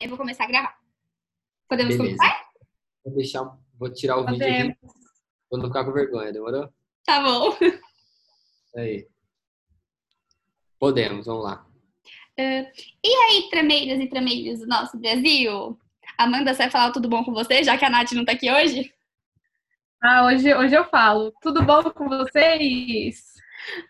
Eu vou começar a gravar. Podemos Beleza. começar? Vou deixar, vou tirar o vídeo Podemos. aqui. Vou não ficar com vergonha, demorou? Tá bom. Aí. Podemos, vamos lá. E aí, trameiras e trameiros do nosso Brasil? Amanda, você vai falar tudo bom com você, já que a Nath não tá aqui hoje? Ah, hoje, hoje eu falo. Tudo bom com vocês?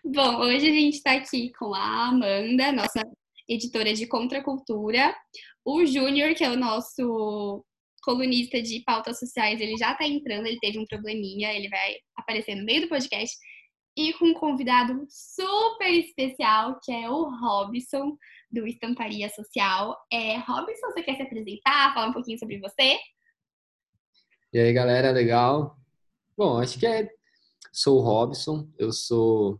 Bom, hoje a gente tá aqui com a Amanda, nossa editora de Contracultura. O Júnior, que é o nosso colunista de pautas sociais, ele já tá entrando, ele teve um probleminha, ele vai aparecer no meio do podcast. E com um convidado super especial, que é o Robson, do Estamparia Social. É, Robson, você quer se apresentar, falar um pouquinho sobre você? E aí, galera, legal? Bom, acho que é. Sou o Robson, eu sou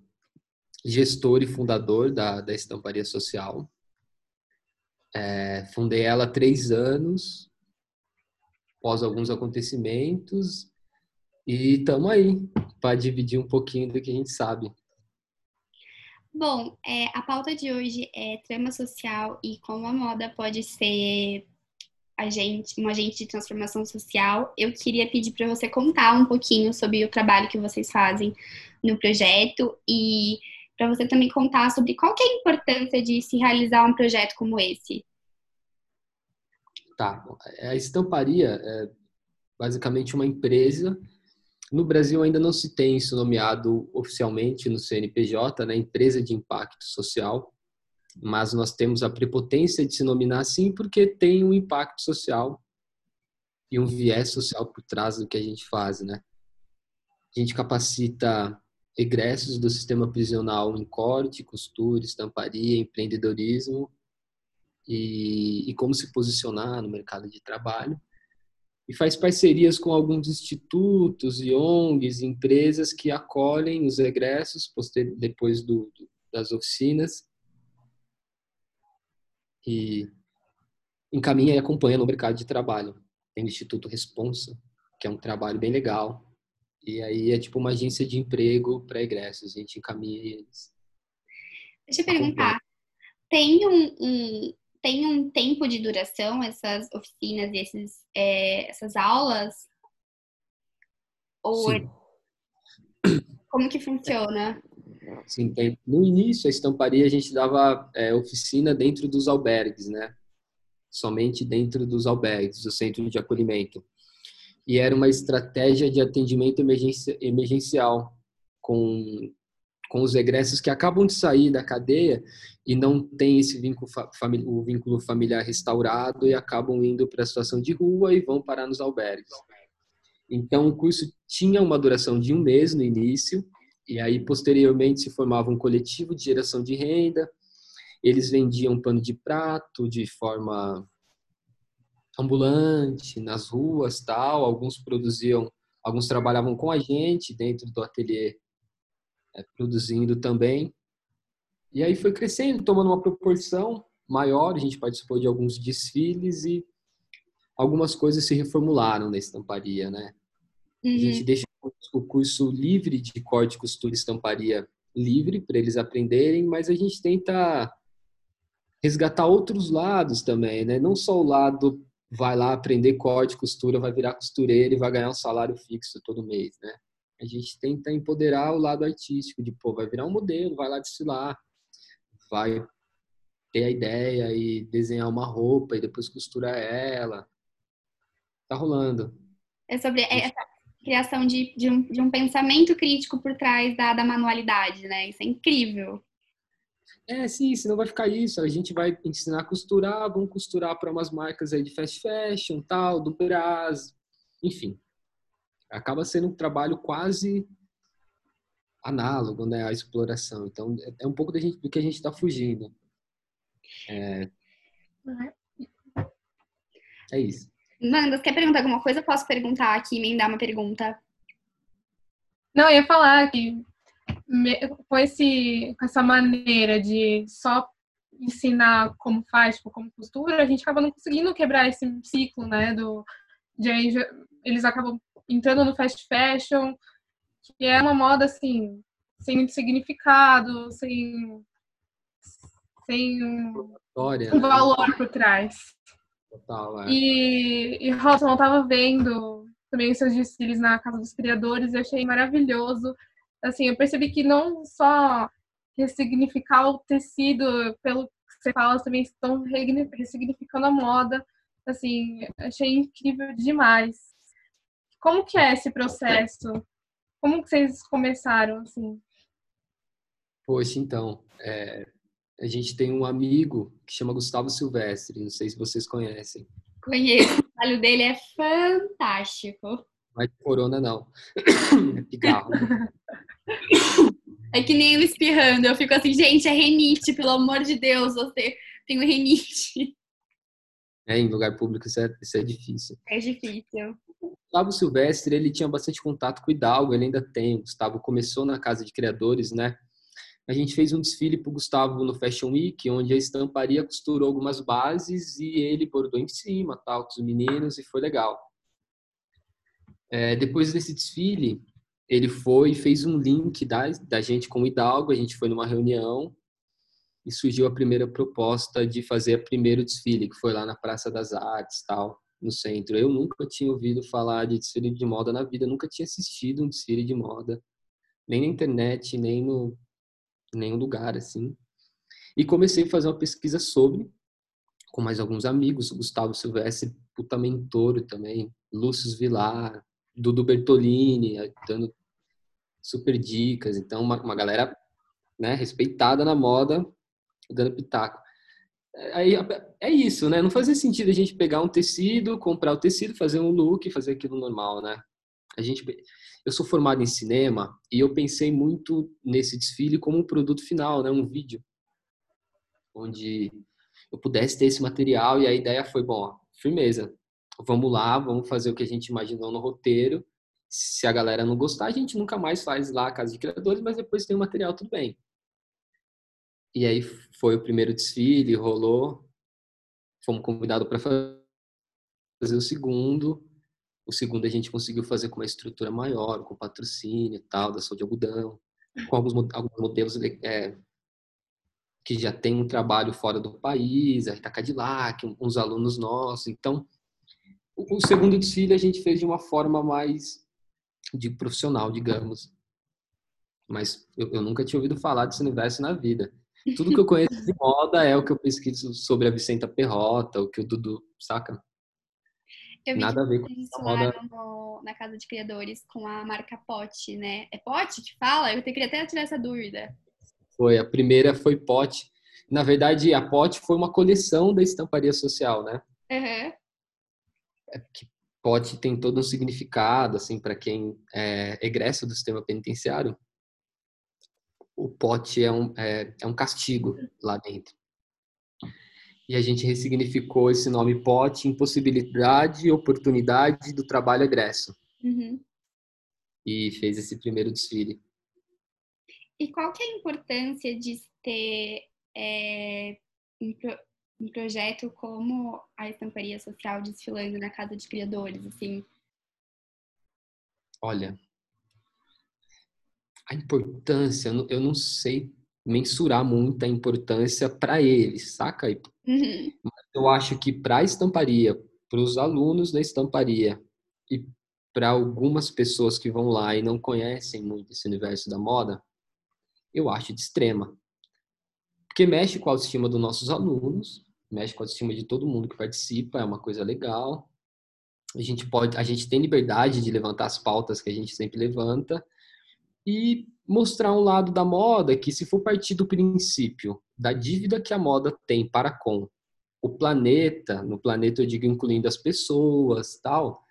gestor e fundador da, da Estamparia Social. É, fundei ela há três anos, após alguns acontecimentos, e estamos aí para dividir um pouquinho do que a gente sabe. Bom, é, a pauta de hoje é trama social e como a moda pode ser agente, um agente de transformação social. Eu queria pedir para você contar um pouquinho sobre o trabalho que vocês fazem no projeto e para você também contar sobre qual que é a importância de se realizar um projeto como esse. Tá, a estamparia é basicamente uma empresa. No Brasil ainda não se tem isso nomeado oficialmente no CNPJ, né? Empresa de Impacto Social, mas nós temos a prepotência de se nominar assim porque tem um impacto social e um viés social por trás do que a gente faz, né? A gente capacita egressos do sistema prisional em corte, costura, estamparia, empreendedorismo e, e como se posicionar no mercado de trabalho. E faz parcerias com alguns institutos e ONGs, empresas que acolhem os egressos depois do, do- das oficinas e encaminha e acompanha no mercado de trabalho. Tem o Instituto Responsa, que é um trabalho bem legal. E aí é tipo uma agência de emprego para egressos, a gente encaminha eles. Deixa eu perguntar, tem um, um- tem um tempo de duração essas oficinas e esses, é, essas aulas? Ou Sim. como que funciona? Sim, tem. No início, a estamparia a gente dava é, oficina dentro dos albergues, né? Somente dentro dos albergues, do centro de acolhimento. E era uma estratégia de atendimento emergencial com, com os egressos que acabam de sair da cadeia e não têm esse vínculo, o vínculo familiar restaurado e acabam indo para a situação de rua e vão parar nos albergues. Então, o curso tinha uma duração de um mês no início, e aí, posteriormente, se formava um coletivo de geração de renda. Eles vendiam pano de prato de forma ambulante, nas ruas, tal. Alguns produziam, alguns trabalhavam com a gente dentro do ateliê, eh, produzindo também. E aí foi crescendo, tomando uma proporção maior. A gente participou de alguns desfiles e algumas coisas se reformularam na estamparia, né? A Uhum. gente deixa o curso livre de corte, costura e estamparia livre para eles aprenderem, mas a gente tenta resgatar outros lados também, né? Não só o lado vai lá aprender corte, costura, vai virar costureira e vai ganhar um salário fixo todo mês, né? A gente tenta empoderar o lado artístico, de pô, vai virar um modelo, vai lá desfilar, vai ter a ideia e desenhar uma roupa e depois costurar ela. Tá rolando. É sobre essa criação de, de, um, de um pensamento crítico por trás da, da manualidade, né? Isso é incrível. É, sim, senão vai ficar isso. A gente vai ensinar a costurar, vamos costurar para umas marcas aí de fast fashion, tal, do Brás, enfim. Acaba sendo um trabalho quase análogo, né, à exploração. Então, é- é um pouco da gente, do que a gente está fugindo. É isso. Manda, você quer perguntar alguma coisa? Eu posso perguntar aqui, emendar uma pergunta. Não, eu ia falar que com, esse, com essa maneira de só ensinar como faz, tipo, como costura, a gente acaba não conseguindo quebrar esse ciclo, né? Do, de eles acabam entrando no fast fashion, que é uma moda assim, sem muito significado, sem, sem um, História, um né? valor por trás. Total, é. E, e Robson, eu tava vendo também os seus desfiles na Casa dos Criadores, eu achei maravilhoso. Assim, eu percebi que não só ressignificar o tecido, pelo que você fala, também estão ressignificando a moda. Assim, achei incrível demais. Como que é esse processo? Como que vocês começaram, assim? Poxa, então, é, a gente tem um amigo que chama Gustavo Silvestre, não sei se vocês conhecem. Conheço, o trabalho dele é fantástico. Mas corona não. É pigarro. É que nem eu espirrando, eu fico assim, gente, é renite, pelo amor de Deus, você tem renite. É, em lugar público isso é, isso é difícil. É difícil. O Gustavo Silvestre, ele tinha bastante contato com o Hidalgo, ele ainda tem. O Gustavo começou na Casa de Criadores, né? a gente fez um desfile para Gustavo no Fashion Week, onde a estamparia costurou algumas bases e ele bordou em cima, tal, com os meninos, e foi legal. É, depois desse desfile, ele foi e fez um link da, da gente com o Hidalgo, a gente foi numa reunião e surgiu a primeira proposta de fazer o primeiro desfile, que foi lá na Praça das Artes, tal, no centro. Eu nunca tinha ouvido falar de desfile de moda na vida, nunca tinha assistido um desfile de moda, nem na internet, nem no, nenhum lugar, assim. E comecei a fazer uma pesquisa sobre, com mais alguns amigos, Gustavo Silvestre, puta mentor também, Lúcio Vilar, Dudu Bertolini, dando super dicas. Então, uma, uma galera né, respeitada na moda, dando pitaco. Aí é isso, né? Não fazia sentido a gente pegar um tecido, comprar o tecido, fazer um look, fazer aquilo normal, né? A gente eu sou formado em cinema e eu pensei muito nesse desfile como um produto final, né, um vídeo, onde eu pudesse ter esse material e a ideia foi, bom, firmeza, vamos lá, vamos fazer o que a gente imaginou no roteiro. Se a galera não gostar, a gente nunca mais faz lá a Casa de Criadores, mas depois tem o material, tudo bem. E aí foi o primeiro desfile, rolou, fomos convidados para fazer o segundo, o segundo a gente conseguiu fazer com uma estrutura maior, com patrocínio e tal, da Sol de Algodão, com alguns, alguns modelos é, que já tem um trabalho fora do país, a Rita Cadillac, uns alunos nossos. Então, o, o segundo desfile a gente fez de uma forma mais de profissional, digamos. Mas eu, eu nunca tinha ouvido falar desse universo na vida. Tudo que eu conheço de moda é o que eu pesquiso sobre a Vicenta Perrota, o que o Dudu, saca? Eu vi Nada a ver com isso moda. no- na Casa de Criadores com a marca Pote, né? É Pote que fala? Eu queria até tirar essa dúvida. Foi, a primeira foi Pote. Na verdade, a Pote foi uma coleção da estamparia social, né? Aham. que Pote tem todo um significado, assim, para quem é egresso do sistema penitenciário. O pote é um, é, é um castigo lá dentro. E a gente ressignificou esse nome pote em possibilidade e oportunidade do trabalho egresso. Uhum. E fez esse primeiro desfile. E qual que é a importância de ter é, um, pro- um projeto como a estamparia social desfilando na Casa de Criadores, assim? Olha, a importância, eu não- sei mensurar muito a importância para eles, saca? Uhum. Eu acho que para a estamparia, para os alunos da estamparia e para algumas pessoas que vão lá e não conhecem muito esse universo da moda, eu acho de extrema. Porque mexe com a autoestima dos nossos alunos, mexe com a autoestima de todo mundo que participa, é uma coisa legal. A gente pode, a gente tem liberdade de levantar as pautas que a gente sempre levanta e mostrar um lado da moda que se for partir do princípio da dívida que a moda tem para com o planeta, no planeta eu digo incluindo as pessoas, tal.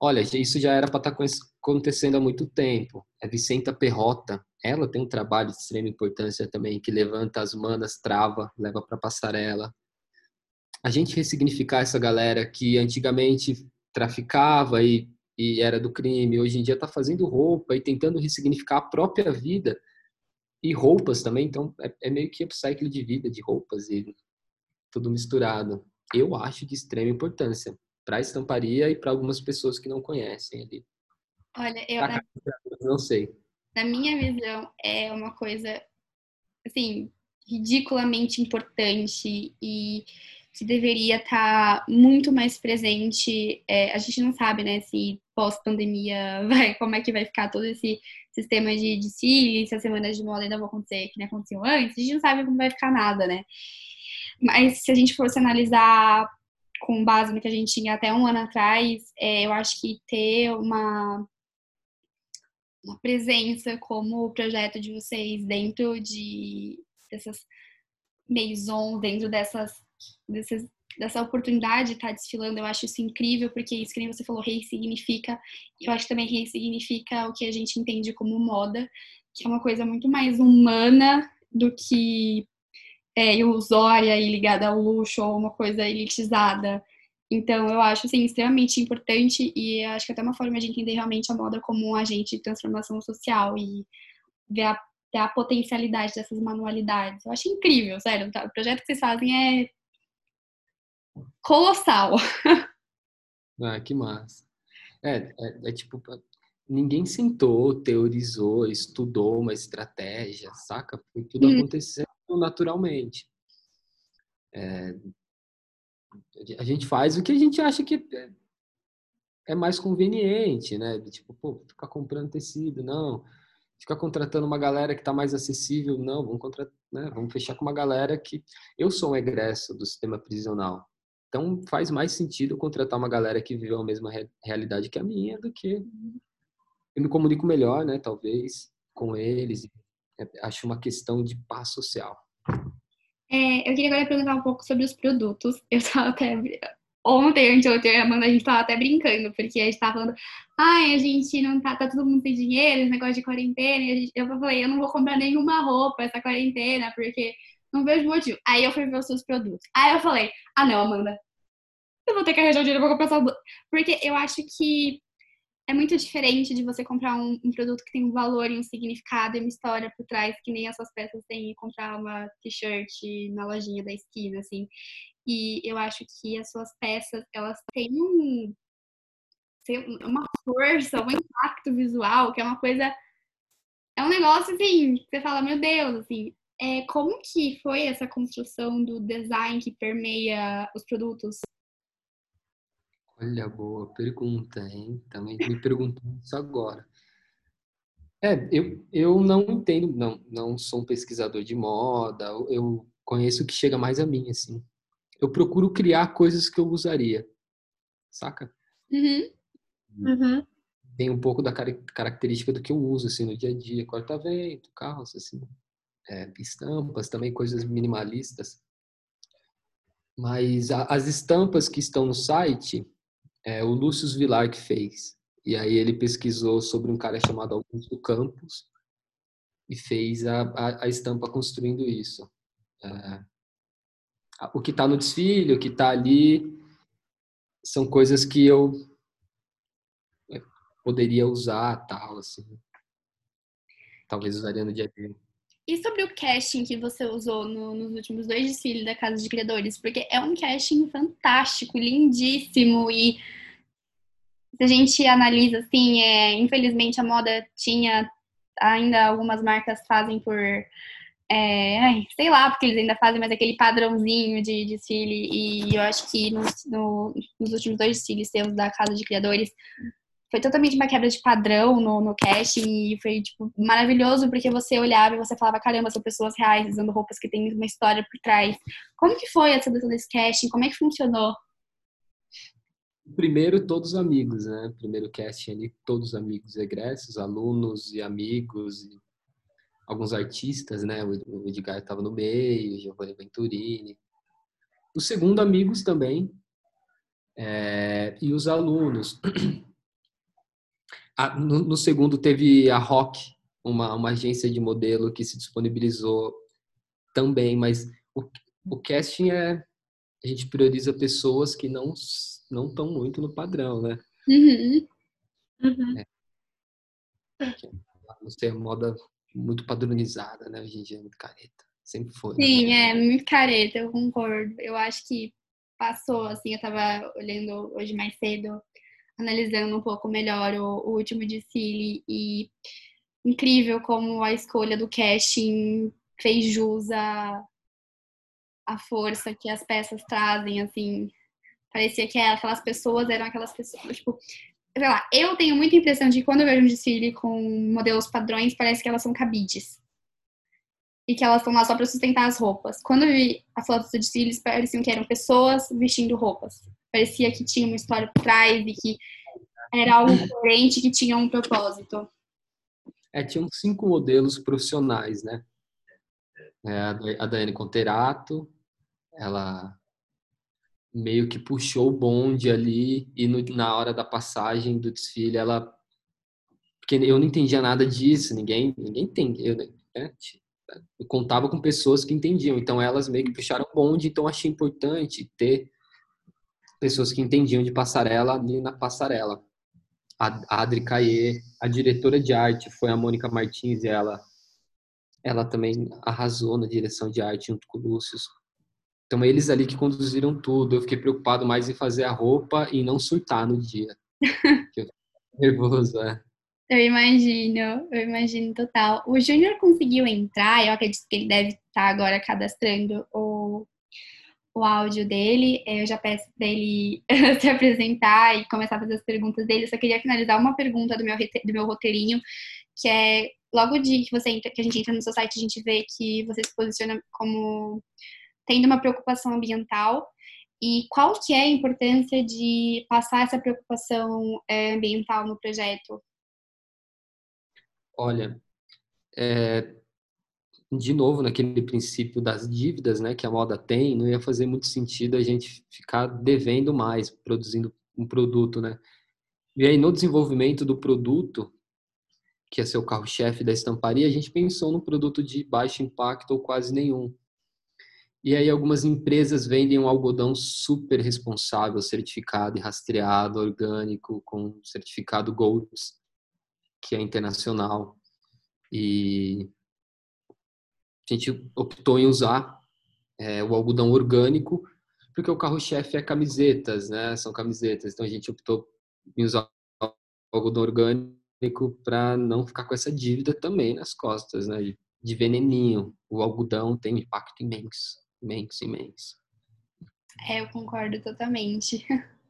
Olha, isso já era para estar acontecendo há muito tempo. A Vicenta Perrota, ela tem um trabalho de extrema importância também, que levanta as manas, trava, leva para passarela. A gente ressignificar essa galera que antigamente traficava e, e era do crime, hoje em dia está fazendo roupa e tentando ressignificar a própria vida e roupas também, então é, é meio que upcycle de vida, de roupas e tudo misturado. Eu acho de extrema importância para a estamparia e para algumas pessoas que não conhecem ali. Olha, eu, na, não sei. na minha visão, é uma coisa, assim, ridiculamente importante e que deveria estar tá muito mais presente. É, a gente não sabe, né, se pós-pandemia vai, como é que vai ficar todo esse sistema de desfile, se as semanas de moda ainda vão acontecer que nem aconteceu antes, a gente não sabe como vai ficar nada, né? Mas se a gente fosse analisar com base no que a gente tinha até um ano atrás, é, eu acho que ter uma, uma presença como o projeto de vocês dentro de dessas maisons, dentro dessas, dessas dessa oportunidade de estar desfilando, eu acho isso incrível, porque isso que nem você falou, rei significa, eu acho que também significa o que a gente entende como moda, que é uma coisa muito mais humana do que é, ilusória e ligada ao luxo ou uma coisa elitizada. Então, eu acho assim, extremamente importante e acho que é até uma forma de entender realmente a moda como um agente de transformação social e ver a, ver a potencialidade dessas manualidades. Eu acho incrível, sério. O projeto que vocês fazem é colossal. Ah, que massa. É, é, é tipo, ninguém sentou, teorizou, estudou uma estratégia, saca? Foi tudo hum. acontecendo naturalmente. É, a gente faz o que a gente acha que é, é mais conveniente, né? Tipo, pô, ficar comprando tecido, não. Ficar contratando uma galera que está mais acessível, não. Vamos contratar, né? Vamos fechar com uma galera que eu sou um egresso do sistema prisional. Então faz mais sentido contratar uma galera que viveu a mesma realidade que a minha do que eu me comunico melhor, né? Talvez com eles. É, acho uma questão de paz social. É, eu queria agora perguntar um pouco sobre os produtos. Eu estava até. Ontem, anteontem, a Amanda, a gente estava até brincando, porque a gente estava falando, ai, a gente não tá, tá todo mundo sem dinheiro, esse negócio de quarentena. E gente, eu falei, eu não vou comprar nenhuma roupa essa quarentena, porque não vejo motivo. Aí eu fui ver os seus produtos. Aí eu falei, ah, não, Amanda, eu vou ter que arranjar o dinheiro pra comprar essa. Porque eu acho que é muito diferente de você comprar um, um, produto que tem um valor e um significado e uma história por trás, que nem essas peças têm, e comprar uma t-shirt na lojinha da esquina, assim. E eu acho que as suas peças, elas têm um, uma força, um impacto visual, que é uma coisa. É um negócio assim, você fala, meu Deus, assim. É, como que foi essa construção do design que permeia os produtos? Olha, boa pergunta, hein? Também me perguntando isso agora. É, eu, eu não entendo, não, não sou um pesquisador de moda, eu conheço o que chega mais a mim, assim. Eu procuro criar coisas que eu usaria, saca? Uhum. Uhum. Tem um pouco da característica do que eu uso, assim, no dia a dia, corta-vento, calça, assim, é, estampas, também coisas minimalistas. Mas a, as estampas que estão no site, é o Lúcio Vilar que fez. E aí ele pesquisou sobre um cara chamado Augusto Campos e fez a, a, a estampa construindo isso. É, o que está no desfile, o que está ali, são coisas que eu é, poderia usar, tal, assim. Talvez usaria no dia a dia. E sobre o casting que você usou no, nos últimos dois desfiles da Casa de Criadores? Porque é um casting fantástico, lindíssimo e se a gente analisa assim, é, infelizmente a moda tinha ainda algumas marcas fazem por é, ai, sei lá, porque eles ainda fazem mais aquele padrãozinho de desfile e eu acho que no, nos últimos dois desfiles temos da Casa de Criadores foi totalmente uma quebra de padrão no, no casting e foi, tipo, maravilhoso porque você olhava e você falava, caramba, são pessoas reais usando roupas que têm uma história por trás. Como que foi a seleção desse casting? Como é que funcionou? Primeiro, todos amigos, né? Primeiro casting ali, todos amigos egressos, alunos e amigos, e alguns artistas, né? O Edgar estava no meio, o Giovanni Venturini. O segundo, amigos também, é, e os alunos. Ah, no, no, segundo teve a Rock, uma, uma agência de modelo que se disponibilizou também, mas o, o casting é a gente prioriza pessoas que não não estão muito no padrão, né? Uhum. Uhum. É. Não sei, moda muito padronizada, né? Hoje em dia é muito careta. Sempre foi. Né? Sim, né? é muito careta, eu concordo. Eu acho que passou, assim, eu tava olhando hoje mais cedo analisando um pouco melhor o, o último desfile e incrível como a escolha do casting fez jus a, a força que as peças trazem, assim. Parecia que aquelas pessoas eram aquelas pessoas, tipo, sei lá, eu tenho muita impressão de que quando eu vejo um desfile com modelos padrões, parece que elas são cabides. E que elas estão lá só para sustentar as roupas. Quando eu vi as fotos dos desfiles, pareciam que eram pessoas vestindo roupas. Parecia que tinha uma história por trás e que era algo diferente, que tinha um propósito. É, tinham cinco modelos profissionais, né? É, a Daiane Conterato, ela meio que puxou o bonde ali e no, na hora da passagem do desfile ela porque eu não entendia nada disso ninguém ninguém entende eu, né? eu contava com pessoas que entendiam então elas meio que puxaram o bonde então achei importante ter pessoas que entendiam de passarela ali na passarela a Adri Caie, a diretora de arte foi a Mônica Martins e ela ela também arrasou na direção de arte junto com o Lúcio então, eles ali que conduziram tudo. Eu fiquei preocupado mais em fazer a roupa e não surtar no dia. eu nervoso, é. Eu imagino, eu imagino total. O Júnior conseguiu entrar, eu acredito que ele deve estar agora cadastrando o, o áudio dele. Eu já peço para ele se apresentar e começar a fazer as perguntas dele. Eu só queria finalizar uma pergunta do meu, do meu roteirinho, que é logo de que você entra, que a gente entra no seu site, a gente vê que você se posiciona como tendo uma preocupação ambiental e qual que é a importância de passar essa preocupação é, ambiental no projeto? Olha, é, de novo naquele princípio das dívidas, né, que a moda tem, não ia fazer muito sentido a gente ficar devendo mais, produzindo um produto, né? E aí no desenvolvimento do produto, que é seu carro-chefe da estamparia, a gente pensou no produto de baixo impacto ou quase nenhum. E aí algumas empresas vendem um algodão super responsável, certificado e rastreado, orgânico, com certificado Gold, que é internacional. E a gente optou em usar é, o algodão orgânico, porque o carro-chefe é camisetas, né? São camisetas. Então a gente optou em usar o algodão orgânico para não ficar com essa dívida também nas costas, né? De veneninho. O algodão tem um impacto imenso imenso, imenso. É, eu concordo totalmente.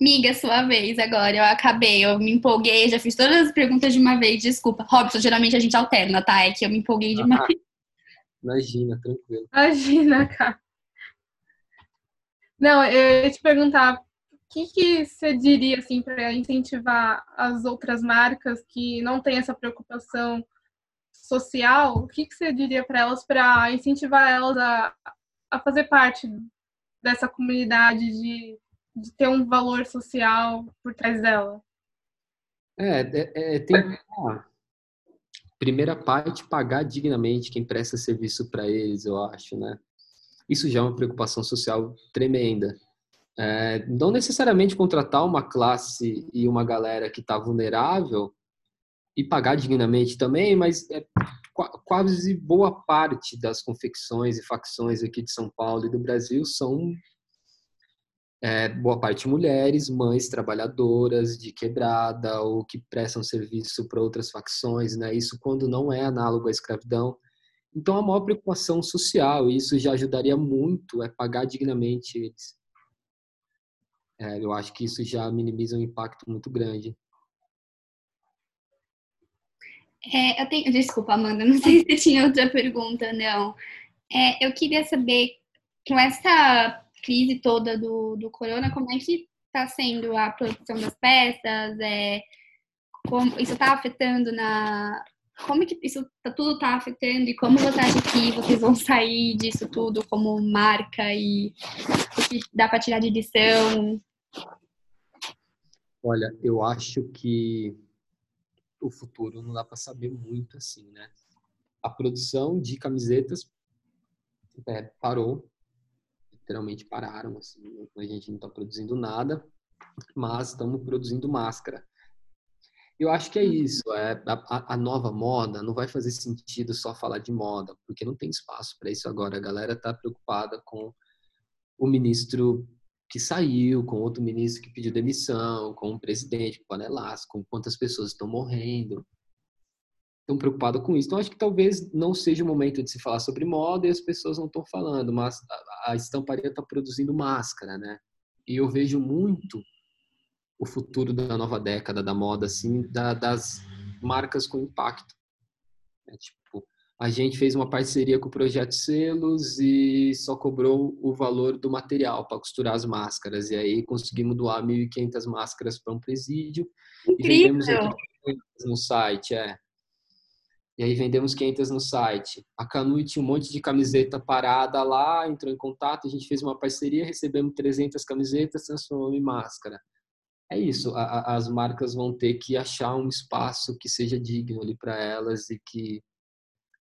Miga, sua vez agora. Eu acabei, eu me empolguei, já fiz todas as perguntas de uma vez, desculpa. Robson, geralmente a gente alterna, tá? É que eu me empolguei ah, demais. Ah, imagina, tranquilo. Imagina, cara. Não, eu ia te perguntar, o que, que você diria, assim, para incentivar as outras marcas que não têm essa preocupação social? O que, que você diria para elas para incentivar elas a, a fazer parte dessa comunidade, de, de ter um valor social por trás dela? É, é, é tem a primeira parte pagar dignamente quem presta serviço para eles, eu acho, né? Isso já é uma preocupação social tremenda. É, não necessariamente contratar uma classe e uma galera que está vulnerável e pagar dignamente também, mas é, quase boa parte das confecções e facções aqui de São Paulo e do Brasil são é, boa parte mulheres, mães trabalhadoras de quebrada ou que prestam serviço para outras facções, né? Isso quando não é análogo à escravidão. Então, a maior preocupação social, e isso já ajudaria muito, é pagar dignamente eles. É, eu acho que isso já minimiza um impacto muito grande. É, eu tenho, desculpa, Amanda, não sei se tinha outra pergunta, não. É, eu queria saber, com essa crise toda do, do corona, como é que está sendo a produção das peças? É, como isso está afetando na. Como que isso tá, tudo está afetando e como você acha que vocês vão sair disso tudo como marca e o que dá para tirar de lição? Olha, eu acho que o futuro não dá para saber muito assim, né? A produção de camisetas é, parou, literalmente pararam, assim, a gente não está produzindo nada, mas estamos produzindo máscara. Eu acho que é isso, é, a, a, nova moda não vai fazer sentido só falar de moda, porque não tem espaço para isso agora. A galera está preocupada com o ministro que saiu, com outro ministro que pediu demissão, com o presidente, com panelaço, com quantas pessoas estão morrendo. Tão preocupado com isso. Então, acho que talvez não seja o momento de se falar sobre moda e as pessoas não estão falando, mas a, estamparia está produzindo máscara, né? E eu vejo muito o futuro da nova década da moda, assim, da, das marcas com impacto. É, tipo, a gente fez uma parceria com o Projeto Selos e só cobrou o valor do material para costurar as máscaras. E aí conseguimos doar 1.500 máscaras para um presídio. Incrível! E vendemos no site, é. E aí vendemos 500 no site. A Canui tinha um monte de camiseta parada lá, entrou em contato, a gente fez uma parceria, recebemos 300 camisetas, transformamos em máscara. É isso, a, a, as marcas vão ter que achar um espaço que seja digno ali para elas e que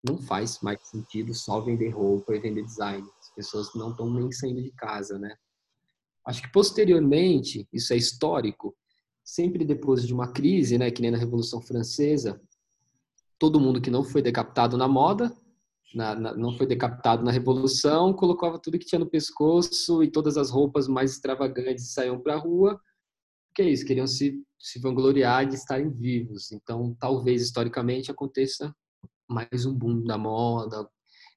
não faz mais sentido só vender roupa e vender design. As pessoas não estão nem saindo de casa, né? Acho que posteriormente, isso é histórico, sempre depois de uma crise, né, que nem na Revolução Francesa, todo mundo que não foi decapitado na moda, na, na, não foi decapitado na Revolução, colocava tudo que tinha no pescoço e todas as roupas mais extravagantes saíam para a rua. Que é isso, queriam se, se vangloriar de estarem vivos. Então, talvez historicamente aconteça mais um boom da moda,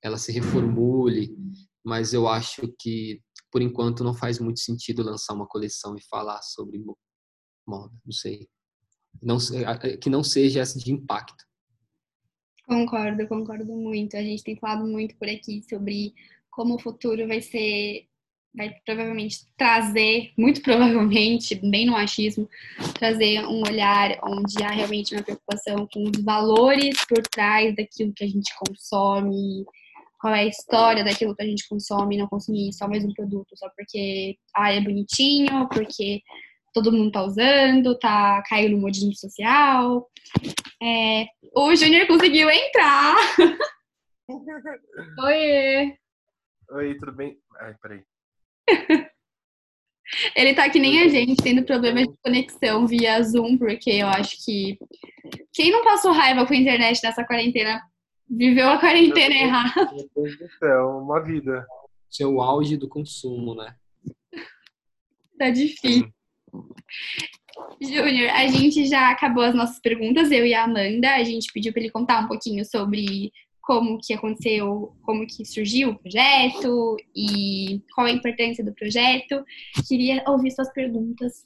ela se reformule, mas eu acho que por enquanto não faz muito sentido lançar uma coleção e falar sobre moda, não sei. Não, que não seja essa de impacto. Concordo, concordo muito. A gente tem falado muito por aqui sobre como o futuro vai ser, vai provavelmente trazer, muito provavelmente, bem no achismo, trazer um olhar onde há realmente uma preocupação com os valores por trás daquilo que a gente consome, qual é a história daquilo que a gente consome, não consumir só mais um produto só porque ah, é bonitinho, porque todo mundo tá usando, tá caindo no modismo social. É, o Júnior conseguiu entrar. Oiê! Oi, tudo bem? Ai, peraí. Ele tá que nem a gente, tendo problemas de conexão via Zoom, porque eu acho que quem não passou raiva com a internet nessa quarentena viveu a quarentena errada. Meu Deus do céu, uma vida. Seu auge do consumo, né? Tá difícil. Júnior, a gente já acabou as nossas perguntas, eu e a Amanda. A gente pediu para ele contar um pouquinho sobre como que aconteceu, como que surgiu o projeto e qual a importância do projeto. Queria ouvir suas perguntas.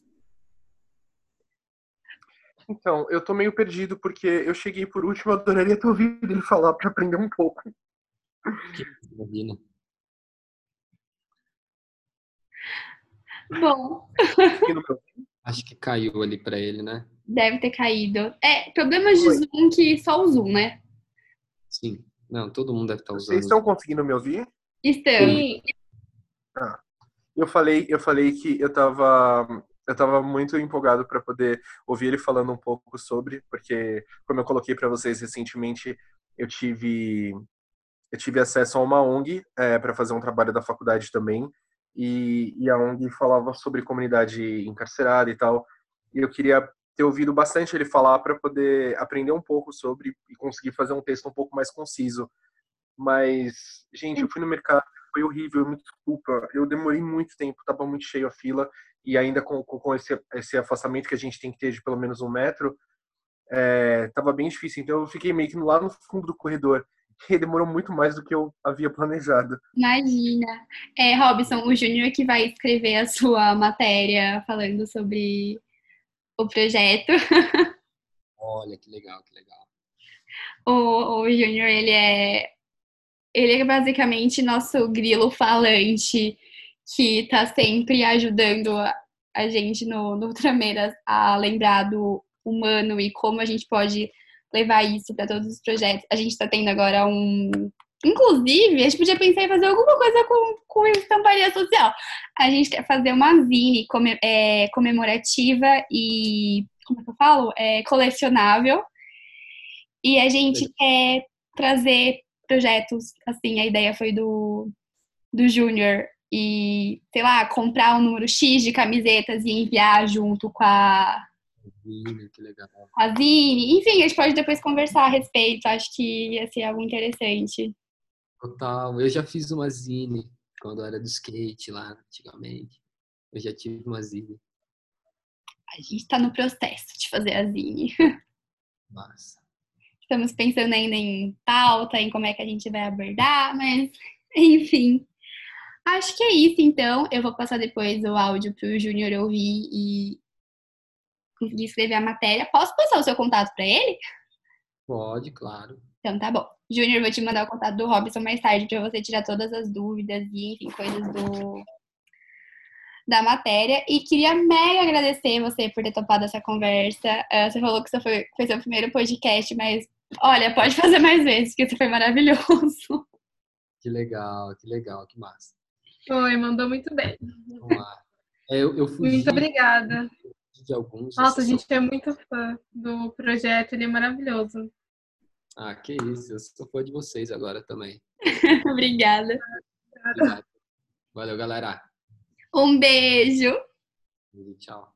Então, eu tô meio perdido porque eu cheguei por último, eu adoraria ter ouvido ele falar para aprender um pouco. Imagina. Bom. Acho que caiu ali para ele, né? Deve ter caído. É, problemas de Zoom que só o Zoom, né? Sim. Não, todo mundo deve estar tá usando. Vocês estão conseguindo me ouvir? Estamos. Ah, eu falei, eu falei que eu tava eu tava muito empolgado para poder ouvir ele falando um pouco sobre, porque como eu coloquei para vocês recentemente, eu tive eu tive acesso a uma ONG é, para fazer um trabalho da faculdade também e, e a ONG falava sobre comunidade encarcerada e tal. E eu queria ter ouvido bastante ele falar para poder aprender um pouco sobre e conseguir fazer um texto um pouco mais conciso. Mas, gente, eu fui no mercado, foi horrível, me desculpa. Eu demorei muito tempo, tava muito cheio a fila e ainda com, com esse, esse afastamento que a gente tem que ter de pelo menos um metro, é, tava bem difícil. Então eu fiquei meio que lá no fundo do corredor que demorou muito mais do que eu havia planejado. Imagina. É, Robson, o Júnior que vai escrever a sua matéria falando sobre o projeto. Olha, que legal, que legal. O, o Júnior, ele é ele é basicamente nosso grilo falante que está sempre ajudando a, a gente no, no Ultrameiras a lembrar do humano e como a gente pode levar isso para todos os projetos. A gente está tendo agora um. Inclusive, a gente podia pensar em fazer alguma coisa com, com estamparia social. A gente quer fazer uma zine come, é, comemorativa e. Como é que eu falo? É, colecionável. E a gente quer trazer projetos, assim, a ideia foi do, do Júnior e, sei lá, comprar um número X de camisetas e enviar junto com a Zine, que legal. A Zine. Enfim, a gente pode depois conversar a respeito. Acho que ia ser algo interessante. Total. Eu já fiz uma Zine quando era do skate lá, antigamente. Eu já tive uma Zine. A gente tá no processo de fazer a Zine. Massa. estamos pensando ainda em pauta, em como é que a gente vai abordar, mas enfim. Acho que é isso, então. Eu vou passar depois o áudio para o Júnior ouvir e conseguir escrever a matéria. Posso passar o seu contato para ele? Pode, claro. Então tá bom. Júnior, vou te mandar o contato do Robson mais tarde para você tirar todas as dúvidas e, enfim, coisas do da matéria. E queria mega agradecer você por ter topado essa conversa. Uh, você falou que isso foi, foi seu primeiro podcast, mas olha, pode fazer mais vezes, porque isso foi maravilhoso. Que legal, que legal, que massa. Foi, mandou muito bem. Vamos lá. É, eu, eu fugi Muito obrigada. De alguns. Nossa, a gente é muito fã do projeto, ele é maravilhoso. Ah, que isso. Eu sou fã de vocês agora também. Obrigada. Obrigado. Valeu, galera. Um beijo. Tchau.